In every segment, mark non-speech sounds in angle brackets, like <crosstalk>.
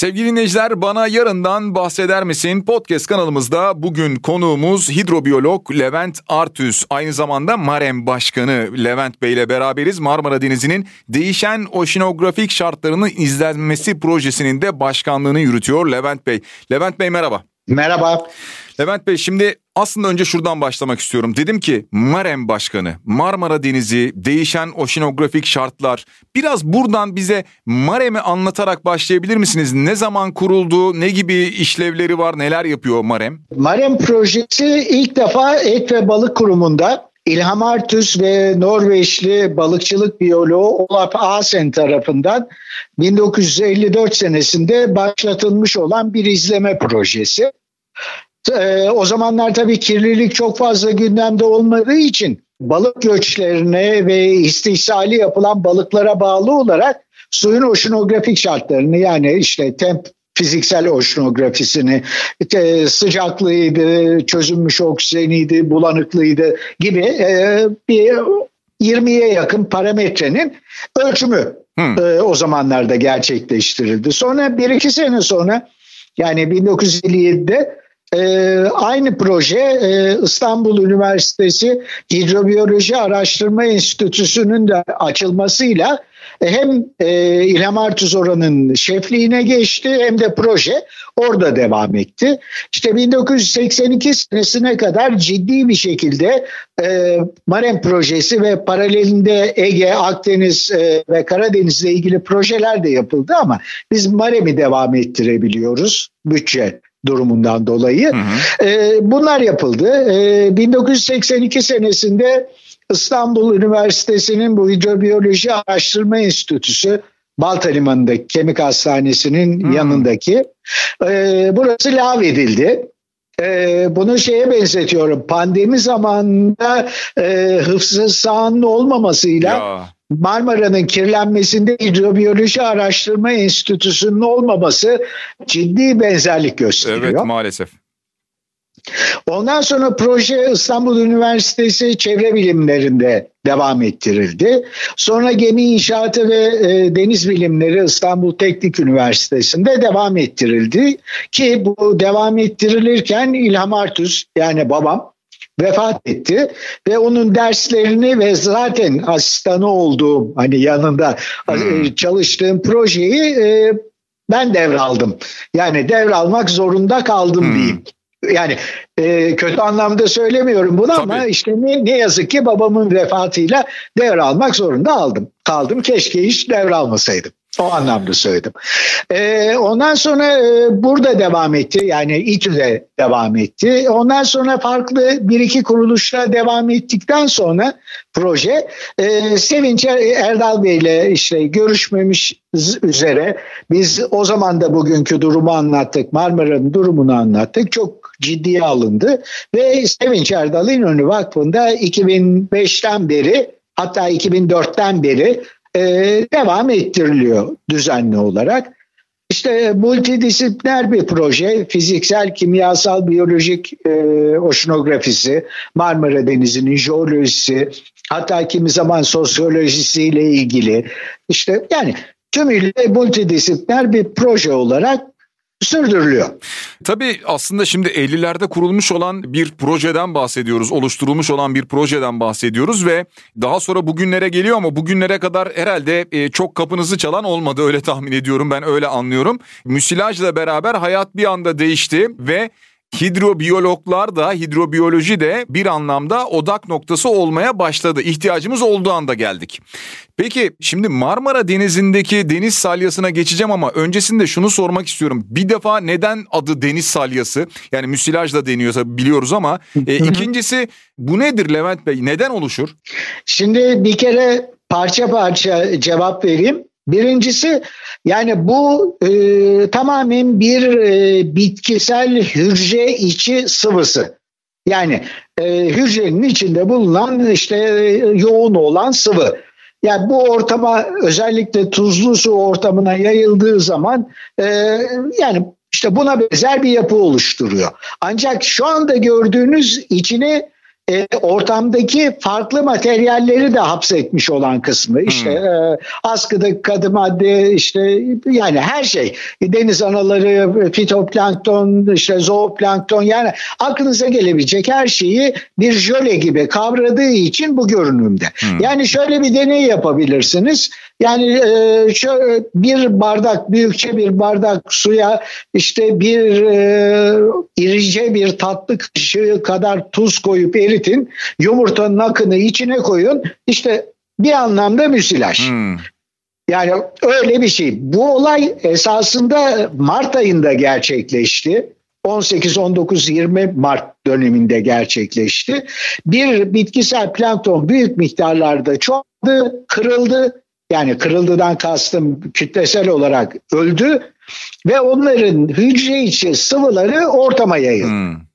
Sevgili dinleyiciler bana yarından bahseder misin? Podcast kanalımızda bugün konuğumuz hidrobiyolog Levent Artüz. Aynı zamanda Marem Başkanı Levent Bey ile beraberiz. Marmara Denizi'nin değişen oşinografik şartlarını izlenmesi projesinin de başkanlığını yürütüyor Levent Bey. Levent Bey merhaba. Merhaba. Levent Bey şimdi aslında önce şuradan başlamak istiyorum. Dedim ki Marem Başkanı, Marmara Denizi, değişen oşinografik şartlar. Biraz buradan bize Marem'i anlatarak başlayabilir misiniz? Ne zaman kuruldu, ne gibi işlevleri var, neler yapıyor Marem? Marem projesi ilk defa Et ve Balık Kurumu'nda İlham Artus ve Norveçli balıkçılık biyoloğu Olaf Asen tarafından 1954 senesinde başlatılmış olan bir izleme projesi. Ee, o zamanlar tabii kirlilik çok fazla gündemde olmadığı için balık göçlerine ve istihsali yapılan balıklara bağlı olarak suyun oşinografik şartlarını yani işte temp fiziksel oşinografisini, sıcaklığıydı, çözünmüş oksijeniydi, bulanıklığıydı gibi e, bir 20'ye yakın parametrenin ölçümü hmm. e, o zamanlarda gerçekleştirildi. Sonra bir iki sene sonra yani 1957'de ee, aynı proje e, İstanbul Üniversitesi Hidrobiyoloji Araştırma Enstitüsü'nün de açılmasıyla e, hem e, İlham Artuz Oran'ın şefliğine geçti hem de proje orada devam etti. İşte 1982 senesine kadar ciddi bir şekilde e, Marem projesi ve paralelinde Ege, Akdeniz e, ve Karadeniz'le ilgili projeler de yapıldı ama biz Marem'i devam ettirebiliyoruz bütçe durumundan dolayı. Hı hı. E, bunlar yapıldı. E, 1982 senesinde İstanbul Üniversitesi'nin bu hidrobiyoloji araştırma enstitüsü Balta Limanı'ndaki kemik hastanesinin hmm. yanındaki e, burası lav edildi. E, bunu şeye benzetiyorum. Pandemi zamanında e, hıfzı sahanın olmamasıyla ya. Marmara'nın kirlenmesinde hidrobiyoloji araştırma enstitüsünün olmaması ciddi benzerlik gösteriyor. Evet maalesef. Ondan sonra proje İstanbul Üniversitesi Çevre Bilimlerinde devam ettirildi. Sonra gemi inşaatı ve e, deniz bilimleri İstanbul Teknik Üniversitesi'nde devam ettirildi. Ki bu devam ettirilirken İlham Artuz yani babam vefat etti ve onun derslerini ve zaten asistanı olduğum hani yanında hmm. E, çalıştığım projeyi e, ben devraldım. Yani devralmak zorunda kaldım hmm. diyeyim. Yani e, kötü anlamda söylemiyorum bunu Tabii. ama işte ne, ne yazık ki babamın vefatıyla devralmak zorunda aldım. Kaldım keşke hiç devralmasaydım. O anlamda söyledim. Ee, ondan sonra e, burada devam etti. Yani İTÜ'de devam etti. Ondan sonra farklı bir iki kuruluşla devam ettikten sonra proje e, Sevinç Erdal Bey ile işte görüşmemiş üzere biz o zaman da bugünkü durumu anlattık. Marmara'nın durumunu anlattık. Çok ciddiye alındı ve Sevinç Erdal İnönü Vakfı'nda 2005'ten beri hatta 2004'ten beri e, devam ettiriliyor düzenli olarak. İşte multidisipliner bir proje, fiziksel, kimyasal, biyolojik e, oşinografisi, Marmara Denizi'nin jeolojisi, hatta kimi zaman sosyolojisiyle ilgili. işte yani tümüyle multidisipliner bir proje olarak sürdürülüyor. Tabii aslında şimdi 50'lerde kurulmuş olan bir projeden bahsediyoruz. Oluşturulmuş olan bir projeden bahsediyoruz ve daha sonra bugünlere geliyor ama bugünlere kadar herhalde e, çok kapınızı çalan olmadı öyle tahmin ediyorum ben öyle anlıyorum. Müsilajla beraber hayat bir anda değişti ve hidrobiyologlar da hidrobiyoloji de bir anlamda odak noktası olmaya başladı. İhtiyacımız olduğu anda geldik. Peki şimdi Marmara Denizi'ndeki deniz salyasına geçeceğim ama öncesinde şunu sormak istiyorum. Bir defa neden adı deniz salyası? Yani müsilaj da deniyorsa biliyoruz ama e, ikincisi bu nedir Levent Bey? Neden oluşur? Şimdi bir kere parça parça cevap vereyim. Birincisi yani bu e, tamamen bir e, bitkisel hücre içi sıvısı. Yani e, hücrenin içinde bulunan işte e, yoğun olan sıvı. Yani bu ortama özellikle tuzlu su ortamına yayıldığı zaman e, yani işte buna benzer bir yapı oluşturuyor. Ancak şu anda gördüğünüz içine e, ortamdaki farklı materyalleri de hapsetmiş olan kısmı. İşte hmm. e, askıdaki kadı madde işte yani her şey. Deniz anaları, fitoplankton, işte zooplankton yani aklınıza gelebilecek her şeyi bir jöle gibi kavradığı için bu görünümde. Hmm. Yani şöyle bir deney yapabilirsiniz. Yani e, şöyle bir bardak büyükçe bir bardak suya işte bir e, irice bir tatlı kaşığı kadar tuz koyup eritin. Yumurtanın akını içine koyun. İşte bir anlamda müsilaj. Hmm. Yani öyle bir şey. Bu olay esasında Mart ayında gerçekleşti. 18, 19, 20 Mart döneminde gerçekleşti. Bir bitkisel plankton büyük miktarlarda çoğaldı, kırıldı. Yani kırıldıdan kastım kütlesel olarak öldü ve onların hücre içi sıvıları ortama yayıldı. Hmm.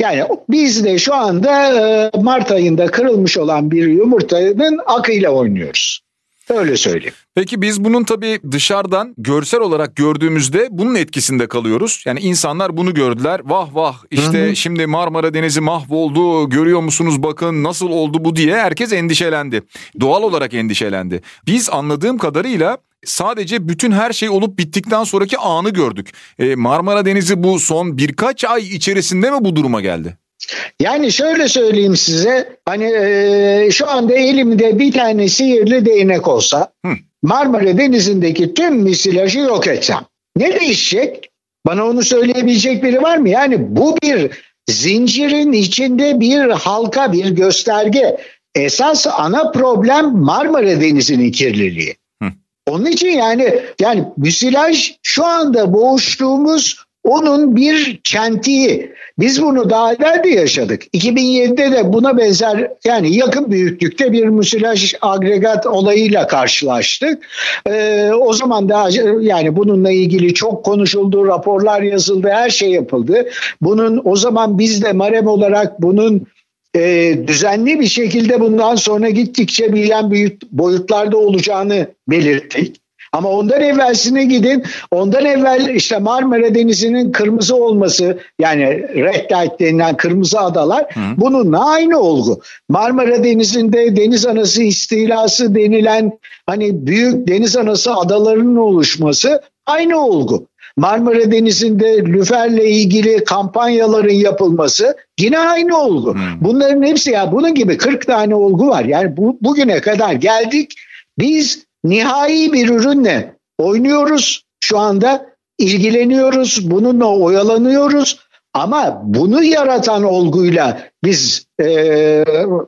Yani biz de şu anda e, Mart ayında kırılmış olan bir yumurtanın akıyla oynuyoruz. Öyle söyleyeyim. Peki biz bunun tabii dışarıdan görsel olarak gördüğümüzde bunun etkisinde kalıyoruz. Yani insanlar bunu gördüler. Vah vah işte hı hı. şimdi Marmara Denizi mahvoldu. Görüyor musunuz bakın nasıl oldu bu diye herkes endişelendi. Doğal olarak endişelendi. Biz anladığım kadarıyla sadece bütün her şey olup bittikten sonraki anı gördük. Ee, Marmara Denizi bu son birkaç ay içerisinde mi bu duruma geldi? Yani şöyle söyleyeyim size hani e, şu anda elimde bir tane sihirli değnek olsa Hı. Marmara Denizi'ndeki tüm misilajı yok etsem ne değişecek? Bana onu söyleyebilecek biri var mı? Yani bu bir zincirin içinde bir halka bir gösterge. Esas ana problem Marmara Denizi'nin kirliliği. Onun için yani yani müsilaj şu anda boğuştuğumuz onun bir çentiği. Biz bunu daha evvel de yaşadık. 2007'de de buna benzer yani yakın büyüklükte bir müsilaj agregat olayıyla karşılaştık. Ee, o zaman da yani bununla ilgili çok konuşuldu, raporlar yazıldı, her şey yapıldı. Bunun o zaman biz de Marem olarak bunun e, düzenli bir şekilde bundan sonra gittikçe bilen büyük boyutlarda olacağını belirttik. Ama ondan evvelsine gidin. Ondan evvel işte Marmara Denizi'nin kırmızı olması yani red light denilen kırmızı adalar Hı. bununla aynı olgu. Marmara Denizi'nde deniz anası istilası denilen hani büyük deniz anası adalarının oluşması aynı olgu. Marmara Denizi'nde lüferle ilgili kampanyaların yapılması yine aynı olgu. Hmm. Bunların hepsi ya bunun gibi 40 tane olgu var. Yani bu, bugüne kadar geldik. Biz nihai bir ürünle oynuyoruz şu anda ilgileniyoruz bununla oyalanıyoruz ama bunu yaratan olguyla biz e,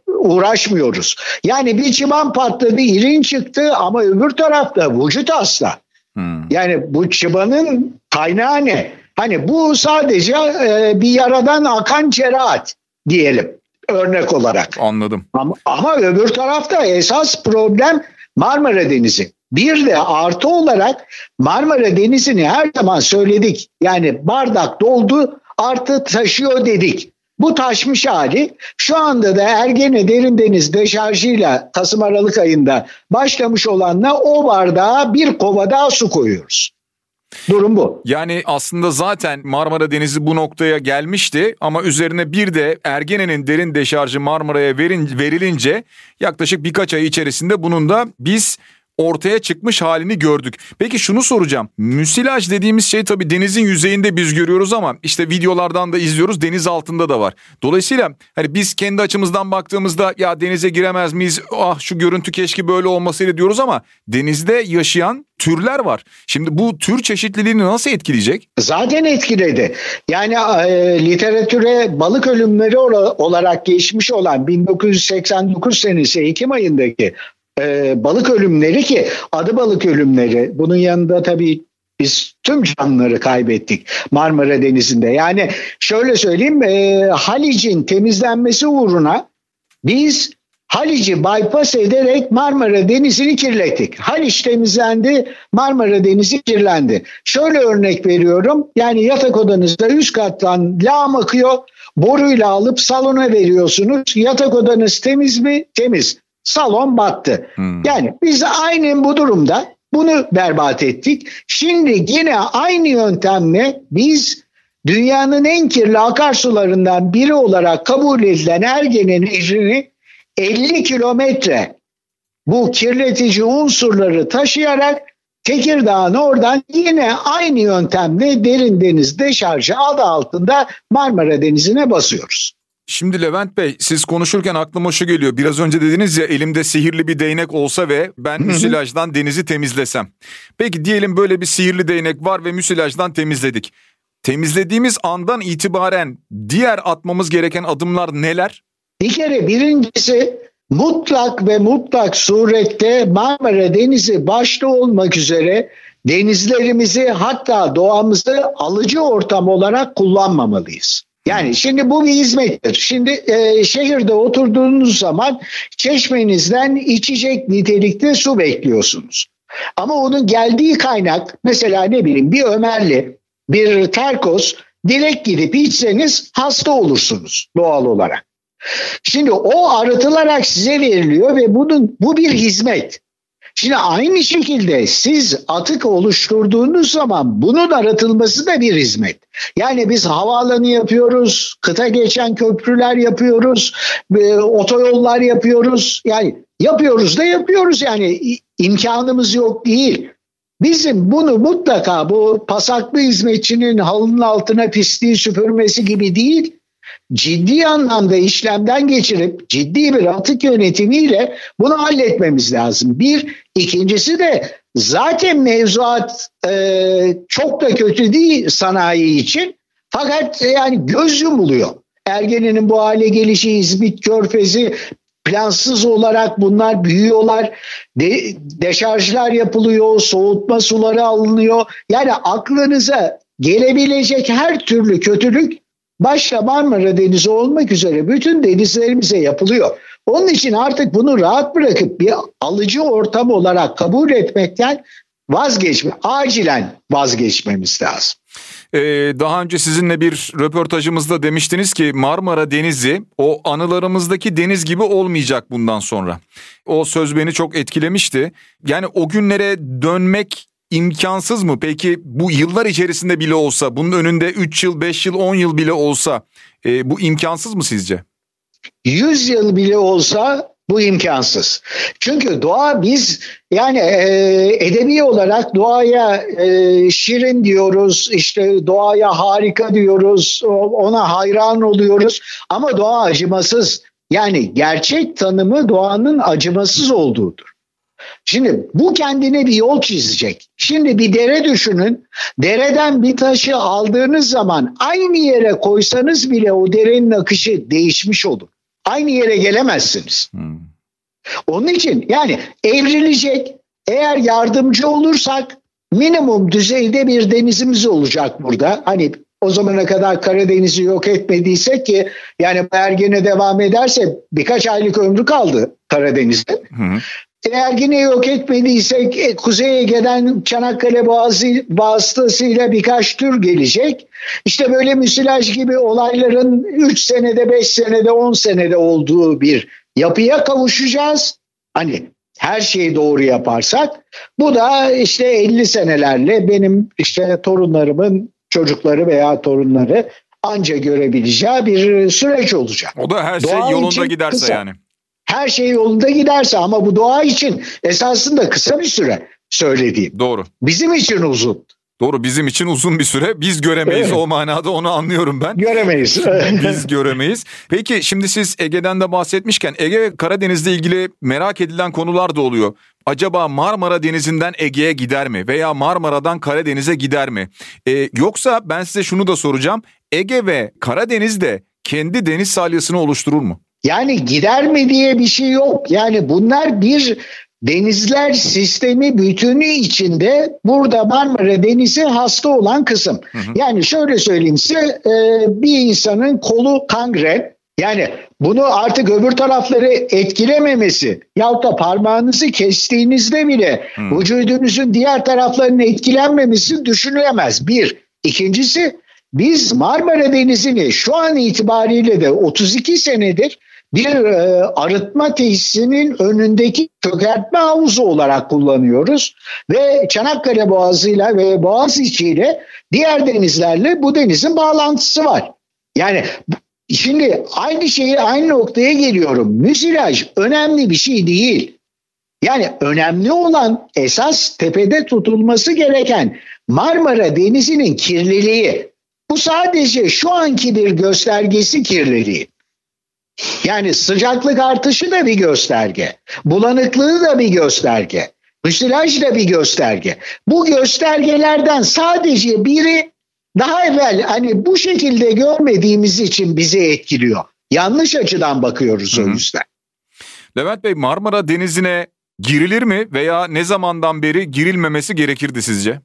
uğraşmıyoruz. Yani bir çıban patladı, irin çıktı ama öbür tarafta vücut hasta. Hmm. Yani bu çıbanın kaynağı ne? Hani bu sadece e, bir yaradan akan cerahat diyelim örnek olarak. Anladım. Ama, ama öbür tarafta esas problem Marmara Denizi. Bir de artı olarak Marmara Denizi'ni her zaman söyledik. Yani bardak doldu artı taşıyor dedik. Bu taşmış hali şu anda da Ergene Derin Deniz deşarjıyla Kasım Aralık ayında başlamış olanla o bardağa bir kova daha su koyuyoruz. Durum bu. Yani aslında zaten Marmara Denizi bu noktaya gelmişti ama üzerine bir de Ergene'nin derin deşarjı Marmara'ya verin, verilince yaklaşık birkaç ay içerisinde bunun da biz ortaya çıkmış halini gördük. Peki şunu soracağım. Müsilaj dediğimiz şey tabii denizin yüzeyinde biz görüyoruz ama işte videolardan da izliyoruz deniz altında da var. Dolayısıyla hani biz kendi açımızdan baktığımızda ya denize giremez miyiz? Ah şu görüntü keşke böyle olmasıyla diyoruz ama denizde yaşayan türler var. Şimdi bu tür çeşitliliğini nasıl etkileyecek? Zaten etkiledi. Yani e, literatüre balık ölümleri olarak geçmiş olan 1989 senesi Ekim ayındaki e, balık ölümleri ki adı balık ölümleri. Bunun yanında tabii biz tüm canlıları kaybettik Marmara Denizi'nde. Yani şöyle söyleyeyim e, Halic'in temizlenmesi uğruna biz Halic'i bypass ederek Marmara Denizi'ni kirlettik. Haliç temizlendi, Marmara Denizi kirlendi. Şöyle örnek veriyorum. Yani yatak odanızda üst kattan lağım akıyor. Boruyla alıp salona veriyorsunuz. Yatak odanız temiz mi? Temiz salon battı. Hmm. Yani biz aynen bu durumda bunu berbat ettik. Şimdi yine aynı yöntemle biz dünyanın en kirli akarsularından biri olarak kabul edilen Ergene Nehri'ni 50 kilometre bu kirletici unsurları taşıyarak Tekirdağ'ın oradan yine aynı yöntemle derin deniz deşarjı adı altında Marmara Denizi'ne basıyoruz. Şimdi Levent Bey siz konuşurken aklıma şu geliyor. Biraz önce dediniz ya elimde sihirli bir değnek olsa ve ben müsilajdan denizi temizlesem. Peki diyelim böyle bir sihirli değnek var ve müsilajdan temizledik. Temizlediğimiz andan itibaren diğer atmamız gereken adımlar neler? Bir kere birincisi mutlak ve mutlak surette Marmara Denizi başta olmak üzere denizlerimizi hatta doğamızı alıcı ortam olarak kullanmamalıyız. Yani şimdi bu bir hizmettir. Şimdi e, şehirde oturduğunuz zaman çeşmenizden içecek nitelikte su bekliyorsunuz. Ama onun geldiği kaynak mesela ne bileyim bir Ömerli, bir Terkos direkt gidip içseniz hasta olursunuz doğal olarak. Şimdi o arıtılarak size veriliyor ve bunun bu bir hizmet. Şimdi aynı şekilde siz atık oluşturduğunuz zaman bunun aratılması da bir hizmet. Yani biz havaalanı yapıyoruz, kıta geçen köprüler yapıyoruz, e, otoyollar yapıyoruz. Yani yapıyoruz da yapıyoruz yani imkanımız yok değil. Bizim bunu mutlaka bu pasaklı hizmetçinin halının altına pisliği süpürmesi gibi değil, ciddi anlamda işlemden geçirip ciddi bir atık yönetimiyle bunu halletmemiz lazım. Bir, ikincisi de zaten mevzuat e, çok da kötü değil sanayi için. Fakat yani göz yumuluyor. Ergene'nin bu hale gelişi, İzmit Körfezi plansız olarak bunlar büyüyorlar. De, deşarjlar yapılıyor, soğutma suları alınıyor. Yani aklınıza gelebilecek her türlü kötülük başta Marmara Denizi olmak üzere bütün denizlerimize yapılıyor. Onun için artık bunu rahat bırakıp bir alıcı ortam olarak kabul etmekten vazgeçme, acilen vazgeçmemiz lazım. Ee, daha önce sizinle bir röportajımızda demiştiniz ki Marmara Denizi o anılarımızdaki deniz gibi olmayacak bundan sonra. O söz beni çok etkilemişti. Yani o günlere dönmek imkansız mı? Peki bu yıllar içerisinde bile olsa, bunun önünde 3 yıl, 5 yıl, 10 yıl bile olsa e, bu imkansız mı sizce? 100 yıl bile olsa bu imkansız. Çünkü doğa biz yani e, edebi olarak doğaya e, şirin diyoruz, işte doğaya harika diyoruz, ona hayran oluyoruz ama doğa acımasız. Yani gerçek tanımı doğanın acımasız olduğudur. Şimdi bu kendine bir yol çizecek. Şimdi bir dere düşünün. Dereden bir taşı aldığınız zaman aynı yere koysanız bile o derenin akışı değişmiş olur. Aynı yere gelemezsiniz. Hmm. Onun için yani evrilecek. Eğer yardımcı olursak minimum düzeyde bir denizimiz olacak burada. Hani o zamana kadar Karadeniz'i yok etmediysek ki yani Ergene devam ederse birkaç aylık ömrü kaldı Karadeniz'de. Hı. Eğer yine yok etmediysek e, Kuzey Ege'den Çanakkale Boğazı vasıtasıyla birkaç tür gelecek. İşte böyle müsilaj gibi olayların 3 senede, 5 senede, 10 senede olduğu bir yapıya kavuşacağız. Hani her şeyi doğru yaparsak bu da işte 50 senelerle benim işte torunlarımın çocukları veya torunları anca görebileceği bir süreç olacak. O da her şey Doğa yolunda giderse kısa. yani her şey yolunda giderse ama bu doğa için esasında kısa bir süre söylediğim. Doğru. Bizim için uzun. Doğru bizim için uzun bir süre biz göremeyiz evet. o manada onu anlıyorum ben. Göremeyiz. <laughs> biz göremeyiz. Peki şimdi siz Ege'den de bahsetmişken Ege ve Karadeniz'le ilgili merak edilen konular da oluyor. Acaba Marmara Denizi'nden Ege'ye gider mi veya Marmara'dan Karadeniz'e gider mi? Ee, yoksa ben size şunu da soracağım. Ege ve Karadeniz de kendi deniz salyasını oluşturur mu? Yani gider mi diye bir şey yok. Yani bunlar bir denizler sistemi bütünü içinde burada Marmara Denizi hasta olan kısım. Hı hı. Yani şöyle söyleyeyim size e, bir insanın kolu kangren yani bunu artık öbür tarafları etkilememesi yahut da parmağınızı kestiğinizde bile hmm. vücudunuzun diğer taraflarının etkilenmemesi düşünülemez. Bir. İkincisi biz Marmara Denizi'ni şu an itibariyle de 32 senedir bir e, arıtma tesisinin önündeki çökertme havuzu olarak kullanıyoruz. Ve Çanakkale Boğazı'yla ve Boğaziçi ile diğer denizlerle bu denizin bağlantısı var. Yani şimdi aynı şeyi aynı noktaya geliyorum. Müsilaj önemli bir şey değil. Yani önemli olan esas tepede tutulması gereken Marmara Denizi'nin kirliliği. Bu sadece şu anki bir göstergesi kirliliği. Yani sıcaklık artışı da bir gösterge. Bulanıklığı da bir gösterge. Müsilaj da bir gösterge. Bu göstergelerden sadece biri daha evvel hani bu şekilde görmediğimiz için bizi etkiliyor. Yanlış açıdan bakıyoruz Hı-hı. o yüzden. Levent Bey Marmara Denizi'ne girilir mi veya ne zamandan beri girilmemesi gerekirdi sizce?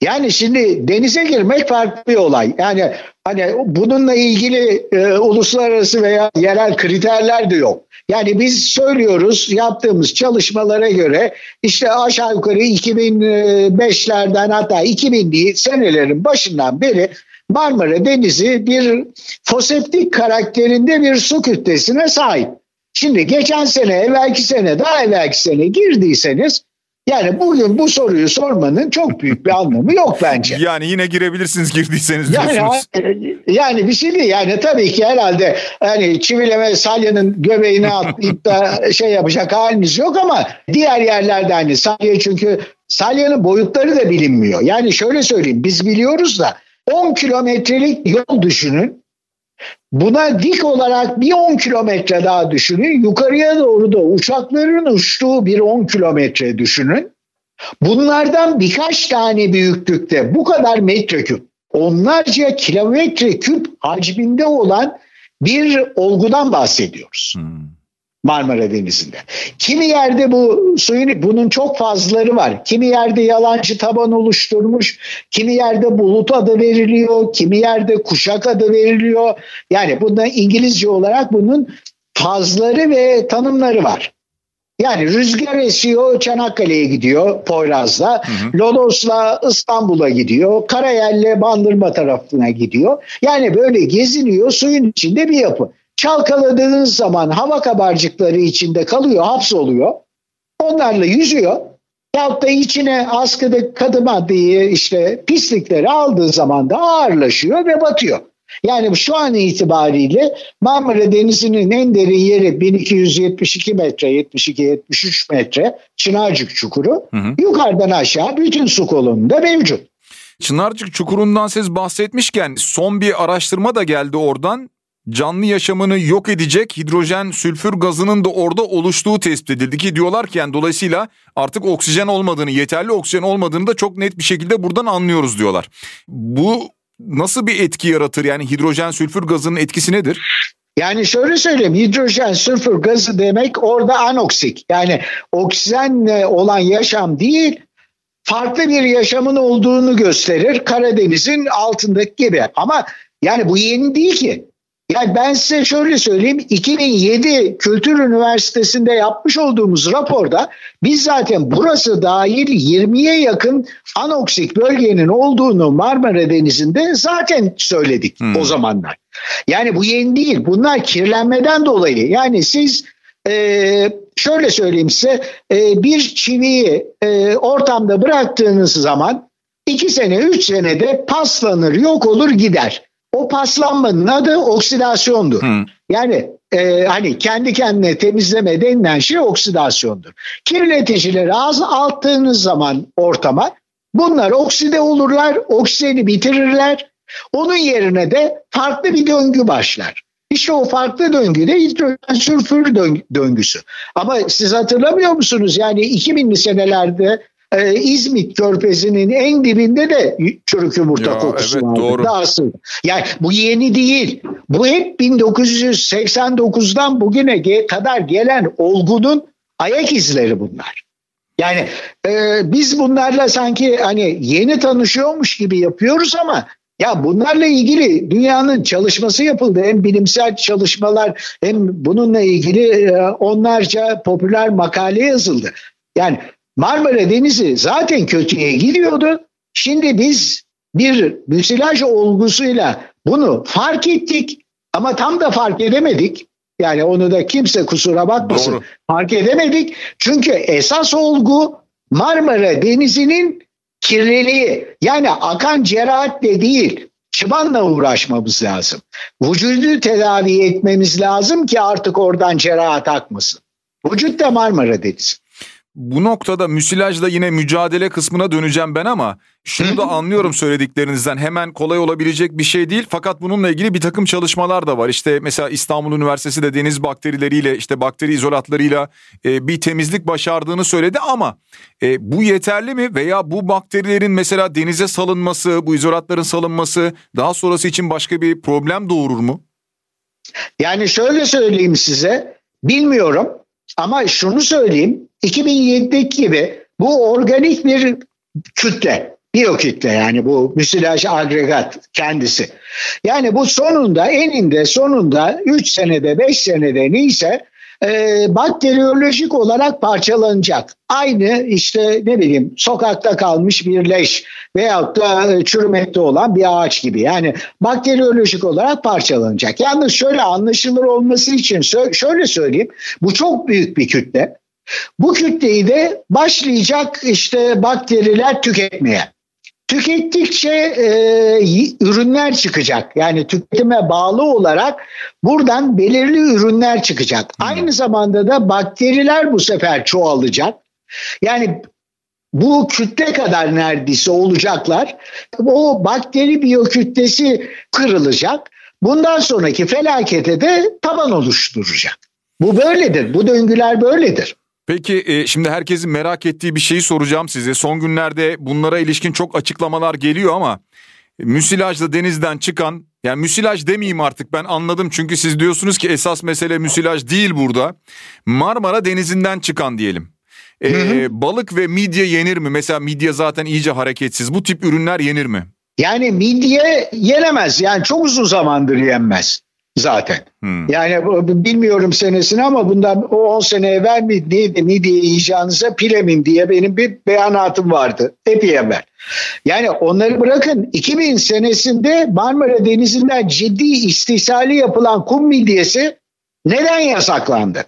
Yani şimdi denize girmek farklı bir olay. Yani hani bununla ilgili e, uluslararası veya yerel kriterler de yok. Yani biz söylüyoruz yaptığımız çalışmalara göre işte aşağı yukarı 2005'lerden hatta 2000'li senelerin başından beri Marmara Denizi bir foseptik karakterinde bir su kütlesine sahip. Şimdi geçen sene, evvelki sene, daha evvelki sene girdiyseniz yani bugün bu soruyu sormanın çok büyük bir anlamı yok bence. <laughs> Yani yine girebilirsiniz girdiyseniz diyorsunuz. Yani, yani bir şey değil yani tabii ki herhalde hani çivileme salyanın göbeğine atlayıp da <laughs> şey yapacak haliniz yok ama diğer yerlerde hani salya çünkü salyanın boyutları da bilinmiyor. Yani şöyle söyleyeyim biz biliyoruz da 10 kilometrelik yol düşünün. Buna dik olarak bir 10 kilometre daha düşünün. Yukarıya doğru da uçakların uçtuğu bir 10 kilometre düşünün. Bunlardan birkaç tane büyüklükte bu kadar metreküp, onlarca kilometre küp hacminde olan bir olgudan bahsediyoruz. Hmm. Marmara Denizi'nde. Kimi yerde bu suyun bunun çok fazlaları var. Kimi yerde yalancı taban oluşturmuş, kimi yerde bulut adı veriliyor, kimi yerde kuşak adı veriliyor. Yani bunda İngilizce olarak bunun fazları ve tanımları var. Yani rüzgar esiyor Çanakkale'ye gidiyor Poyraz'la. Lodos'la İstanbul'a gidiyor. Karayel'le Bandırma tarafına gidiyor. Yani böyle geziniyor suyun içinde bir yapı. Çalkaladığınız zaman hava kabarcıkları içinde kalıyor, hapsoluyor. Onlarla yüzüyor. Yahut da içine askıda kadı maddeyi işte pislikleri aldığı zaman da ağırlaşıyor ve batıyor. Yani şu an itibariyle Marmara Denizi'nin en derin yeri 1272 metre, 72-73 metre Çınarcık Çukuru. Hı hı. Yukarıdan aşağı bütün su kolonunda mevcut. Çınarcık Çukuru'ndan siz bahsetmişken son bir araştırma da geldi oradan canlı yaşamını yok edecek hidrojen sülfür gazının da orada oluştuğu tespit edildi ki diyorlar ki yani dolayısıyla artık oksijen olmadığını, yeterli oksijen olmadığını da çok net bir şekilde buradan anlıyoruz diyorlar. Bu nasıl bir etki yaratır? Yani hidrojen sülfür gazının etkisi nedir? Yani şöyle söyleyeyim hidrojen sülfür gazı demek orada anoksik yani oksijenle olan yaşam değil farklı bir yaşamın olduğunu gösterir Karadeniz'in altındaki gibi ama yani bu yeni değil ki yani ben size şöyle söyleyeyim 2007 Kültür Üniversitesi'nde yapmış olduğumuz raporda biz zaten burası dahil 20'ye yakın anoksik bölgenin olduğunu Marmara Denizi'nde zaten söyledik hmm. o zamanlar. Yani bu yeni değil bunlar kirlenmeden dolayı yani siz e, şöyle söyleyeyim size e, bir çiviyi e, ortamda bıraktığınız zaman 2 sene 3 senede paslanır yok olur gider. O paslanmanın adı oksidasyondur. Hı. Yani e, hani kendi kendine temizleme denilen şey oksidasyondur. Kirleticileri az attığınız zaman ortama bunlar okside olurlar, oksijeni bitirirler. Onun yerine de farklı bir döngü başlar. İşte o farklı döngü de hidrojen sülfür döngüsü. Ama siz hatırlamıyor musunuz? Yani 2000'li senelerde e, İzmit Körfezi'nin en dibinde de çürük yumurta ya, kokusu evet, vardı. Doğru. Aslında. Yani bu yeni değil. Bu hep 1989'dan bugüne kadar gelen olgunun ayak izleri bunlar. Yani e, biz bunlarla sanki hani yeni tanışıyormuş gibi yapıyoruz ama ya bunlarla ilgili dünyanın çalışması yapıldı. Hem bilimsel çalışmalar hem bununla ilgili e, onlarca popüler makale yazıldı. Yani Marmara Denizi zaten kötüye gidiyordu. Şimdi biz bir müsilaj olgusuyla bunu fark ettik ama tam da fark edemedik. Yani onu da kimse kusura bakmasın. Doğru. Fark edemedik. Çünkü esas olgu Marmara Denizi'nin kirliliği. Yani akan cerahatle değil çıbanla uğraşmamız lazım. Vücudu tedavi etmemiz lazım ki artık oradan cerahat akmasın. Vücut da Marmara Denizi. Bu noktada müsilajla yine mücadele kısmına döneceğim ben ama şunu da anlıyorum söylediklerinizden. Hemen kolay olabilecek bir şey değil. Fakat bununla ilgili bir takım çalışmalar da var. İşte mesela İstanbul Üniversitesi de deniz bakterileriyle işte bakteri izolatlarıyla e, bir temizlik başardığını söyledi ama e, bu yeterli mi? Veya bu bakterilerin mesela denize salınması bu izolatların salınması daha sonrası için başka bir problem doğurur mu? Yani şöyle söyleyeyim size. Bilmiyorum ama şunu söyleyeyim 2007'deki gibi bu organik bir kütle. Biyokütle yani bu müsilaj agregat kendisi. Yani bu sonunda eninde sonunda 3 senede 5 senede neyse e, bakteriyolojik olarak parçalanacak. Aynı işte ne bileyim sokakta kalmış bir leş veyahut da e, çürümekte olan bir ağaç gibi. Yani bakteriyolojik olarak parçalanacak. Yalnız şöyle anlaşılır olması için şöyle söyleyeyim. Bu çok büyük bir kütle. Bu kütleyi de başlayacak işte bakteriler tüketmeye. Tükettikçe e, ürünler çıkacak. Yani tüketime bağlı olarak buradan belirli ürünler çıkacak. Hmm. Aynı zamanda da bakteriler bu sefer çoğalacak. Yani bu kütle kadar neredeyse olacaklar. O bakteri biyokütlesi kırılacak. Bundan sonraki felakete de taban oluşturacak. Bu böyledir. Bu döngüler böyledir. Peki e, şimdi herkesin merak ettiği bir şeyi soracağım size. Son günlerde bunlara ilişkin çok açıklamalar geliyor ama müsilajla denizden çıkan yani müsilaj demeyeyim artık ben anladım çünkü siz diyorsunuz ki esas mesele müsilaj değil burada. Marmara Denizi'nden çıkan diyelim. Ee, balık ve midye yenir mi? Mesela midye zaten iyice hareketsiz. Bu tip ürünler yenir mi? Yani midye yenemez. Yani çok uzun zamandır yenmez zaten. Hmm. Yani bilmiyorum senesini ama bundan o 10 sene evvel mi neydi midye yiyeceğinize pilemin diye benim bir beyanatım vardı. Epey evvel. Yani onları bırakın 2000 senesinde Marmara Denizi'nden ciddi istisali yapılan kum midyesi neden yasaklandı?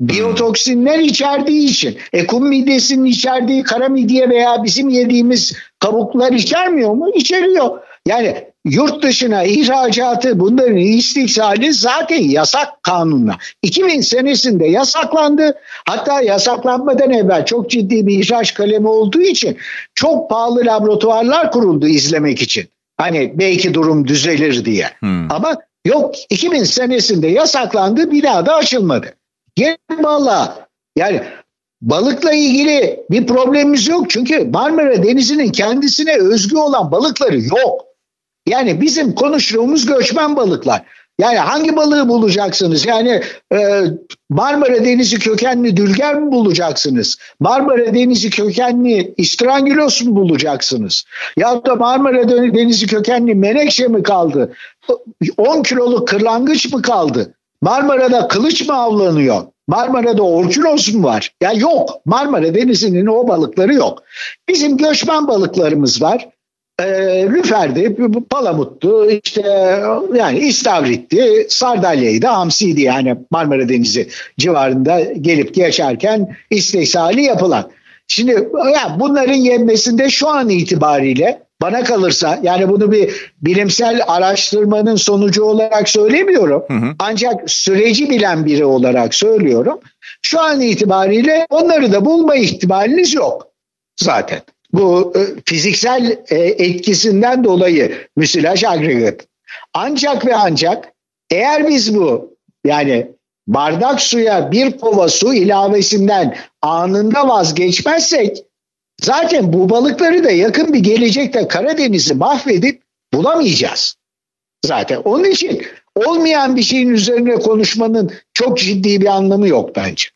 Biyotoksinler içerdiği için. E kum midyesinin içerdiği kara midye veya bizim yediğimiz tavuklar içermiyor mu? İçeriyor. Yani yurt dışına ihracatı bunların istifsali zaten yasak kanunla. 2000 senesinde yasaklandı. Hatta yasaklanmadan evvel çok ciddi bir ihraç kalemi olduğu için çok pahalı laboratuvarlar kuruldu izlemek için. Hani belki durum düzelir diye. Hmm. Ama yok 2000 senesinde yasaklandı bir daha da açılmadı. Gel valla yani balıkla ilgili bir problemimiz yok. Çünkü Marmara Denizi'nin kendisine özgü olan balıkları yok. Yani bizim konuştuğumuz göçmen balıklar. Yani hangi balığı bulacaksınız? Yani e, Marmara Denizi kökenli dülger mi bulacaksınız? Marmara Denizi kökenli istrangilos mu bulacaksınız? Ya da Marmara Denizi kökenli menekşe mi kaldı? 10 kiloluk kırlangıç mı kaldı? Marmara'da kılıç mı avlanıyor? Marmara'da orkinos mu var? Ya yok. Marmara Denizi'nin o balıkları yok. Bizim göçmen balıklarımız var e, lüferdi, palamuttu, işte yani istavritti, sardalyaydı, hamsiydi yani Marmara Denizi civarında gelip geçerken istihsali yapılan. Şimdi ya bunların yenmesinde şu an itibariyle bana kalırsa yani bunu bir bilimsel araştırmanın sonucu olarak söylemiyorum. Hı hı. Ancak süreci bilen biri olarak söylüyorum. Şu an itibariyle onları da bulma ihtimaliniz yok zaten bu e, fiziksel e, etkisinden dolayı müsilaj agregat. Ancak ve ancak eğer biz bu yani bardak suya bir kova su ilavesinden anında vazgeçmezsek zaten bu balıkları da yakın bir gelecekte Karadeniz'i mahvedip bulamayacağız. Zaten onun için olmayan bir şeyin üzerine konuşmanın çok ciddi bir anlamı yok bence.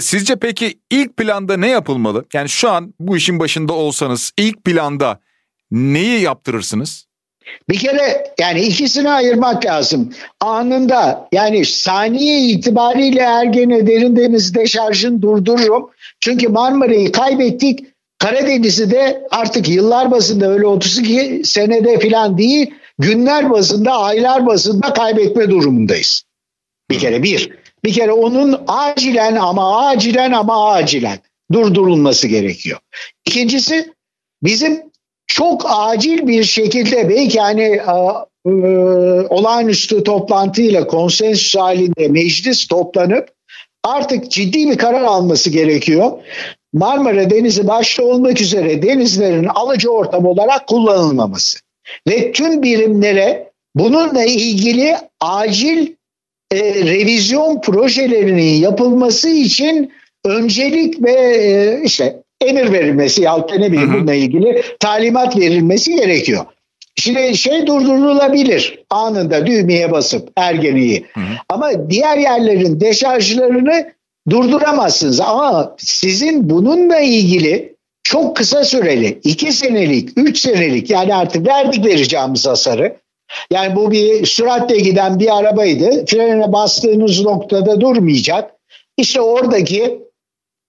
Sizce peki ilk planda ne yapılmalı? Yani şu an bu işin başında olsanız ilk planda neyi yaptırırsınız? Bir kere yani ikisini ayırmak lazım. Anında yani saniye itibariyle Ergene derin denizde şarjın durdururum. Çünkü Marmara'yı kaybettik. Karadeniz'i de artık yıllar bazında öyle 32 senede falan değil günler bazında aylar bazında kaybetme durumundayız. Bir kere bir. Bir kere onun acilen ama acilen ama acilen durdurulması gerekiyor. İkincisi bizim çok acil bir şekilde belki hani e, olağanüstü toplantıyla konsensüs halinde meclis toplanıp artık ciddi bir karar alması gerekiyor. Marmara Denizi başta olmak üzere denizlerin alıcı ortam olarak kullanılmaması ve tüm birimlere bununla ilgili acil e, revizyon projelerinin yapılması için öncelik ve e, işte emir verilmesi ya ne bileyim bununla ilgili talimat verilmesi gerekiyor. Şimdi şey durdurulabilir anında düğmeye basıp ergeniyi. Hı hı. Ama diğer yerlerin deşarjlarını durduramazsınız. Ama sizin bununla ilgili çok kısa süreli, iki senelik, üç senelik yani artık verdik vereceğimiz hasarı. Yani bu bir süratle giden bir arabaydı. Frene bastığınız noktada durmayacak. İşte oradaki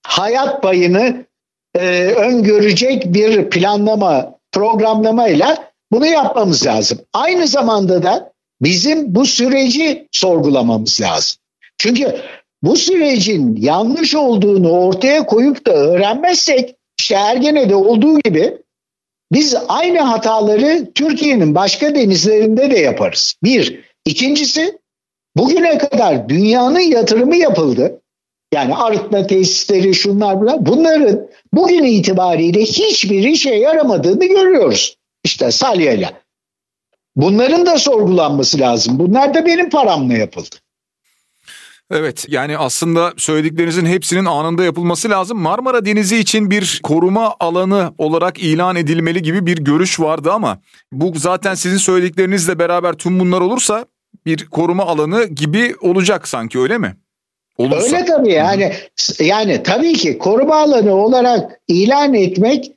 hayat payını e, öngörecek bir planlama, programlamayla bunu yapmamız lazım. Aynı zamanda da bizim bu süreci sorgulamamız lazım. Çünkü bu sürecin yanlış olduğunu ortaya koyup da öğrenmezsek işte Ergene'de olduğu gibi biz aynı hataları Türkiye'nin başka denizlerinde de yaparız. Bir. İkincisi bugüne kadar dünyanın yatırımı yapıldı. Yani arıtma tesisleri şunlar bunlar. Bunların bugün itibariyle hiçbir işe yaramadığını görüyoruz. İşte salyayla. Bunların da sorgulanması lazım. Bunlar da benim paramla yapıldı. Evet yani aslında söylediklerinizin hepsinin anında yapılması lazım. Marmara Denizi için bir koruma alanı olarak ilan edilmeli gibi bir görüş vardı ama bu zaten sizin söylediklerinizle beraber tüm bunlar olursa bir koruma alanı gibi olacak sanki öyle mi? Olursa. Öyle tabii yani yani tabii ki koruma alanı olarak ilan etmek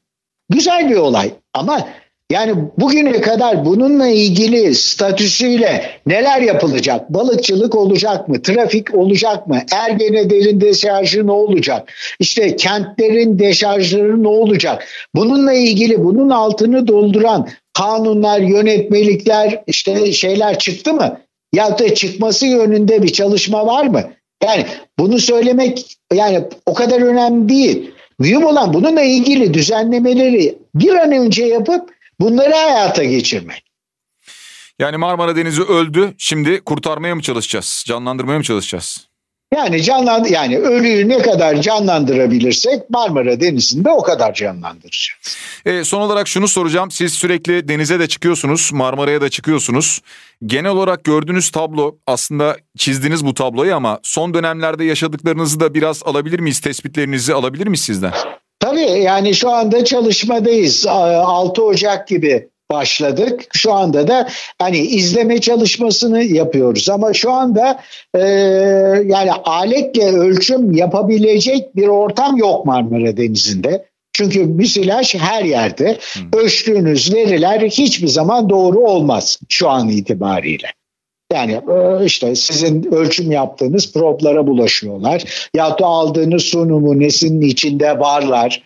güzel bir olay ama yani bugüne kadar bununla ilgili statüsüyle neler yapılacak? Balıkçılık olacak mı? Trafik olacak mı? Ergene derin deşarjı ne olacak? İşte kentlerin deşarjları ne olacak? Bununla ilgili bunun altını dolduran kanunlar, yönetmelikler, işte şeyler çıktı mı? Ya da çıkması yönünde bir çalışma var mı? Yani bunu söylemek yani o kadar önemli değil. Mühim olan bununla ilgili düzenlemeleri bir an önce yapıp bunları hayata geçirmek. Yani Marmara Denizi öldü. Şimdi kurtarmaya mı çalışacağız? Canlandırmaya mı çalışacağız? Yani canland yani ölüyü ne kadar canlandırabilirsek Marmara Denizi'nde o kadar canlandıracağız. E, son olarak şunu soracağım. Siz sürekli denize de çıkıyorsunuz, Marmara'ya da çıkıyorsunuz. Genel olarak gördüğünüz tablo aslında çizdiniz bu tabloyu ama son dönemlerde yaşadıklarınızı da biraz alabilir miyiz? Tespitlerinizi alabilir miyiz sizden? Tabii yani şu anda çalışmadayız. 6 Ocak gibi başladık. Şu anda da hani izleme çalışmasını yapıyoruz ama şu anda e, yani aletle ölçüm yapabilecek bir ortam yok Marmara Denizi'nde. Çünkü müsilaj her yerde. Hmm. Ölçtüğünüz veriler hiçbir zaman doğru olmaz şu an itibariyle. Yani e, işte sizin ölçüm yaptığınız problara bulaşıyorlar. Ya da aldığınız su numunesinin içinde varlar.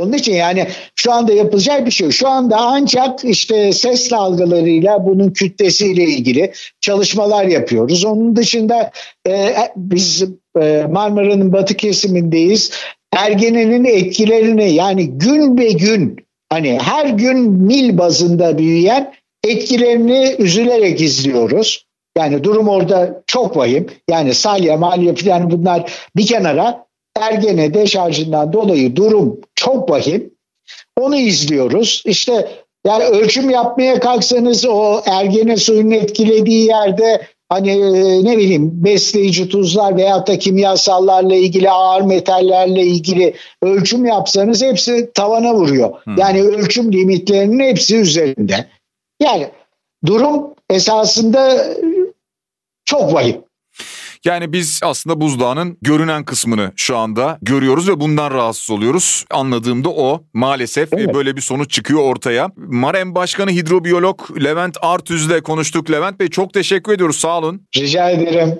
Onun için yani şu anda yapılacak bir şey. Şu anda ancak işte ses dalgalarıyla bunun kütlesiyle ilgili çalışmalar yapıyoruz. Onun dışında e, biz e, Marmara'nın batı kesimindeyiz. Ergene'nin etkilerini yani gün be gün hani her gün mil bazında büyüyen etkilerini üzülerek izliyoruz. Yani durum orada çok vahim. Yani salya, malya falan bunlar bir kenara Ergene deşarjından dolayı durum çok vahim. Onu izliyoruz. İşte yani ölçüm yapmaya kalksanız o ergene suyun etkilediği yerde hani e, ne bileyim besleyici tuzlar veya da kimyasallarla ilgili ağır metallerle ilgili ölçüm yapsanız hepsi tavana vuruyor. Hmm. Yani ölçüm limitlerinin hepsi üzerinde. Yani durum esasında çok vahim. Yani biz aslında buzdağının görünen kısmını şu anda görüyoruz ve bundan rahatsız oluyoruz. Anladığımda o maalesef evet. böyle bir sonuç çıkıyor ortaya. Marem Başkanı Hidrobiyolog Levent Artüz'le konuştuk. Levent Bey çok teşekkür ediyoruz sağ olun. Rica ederim.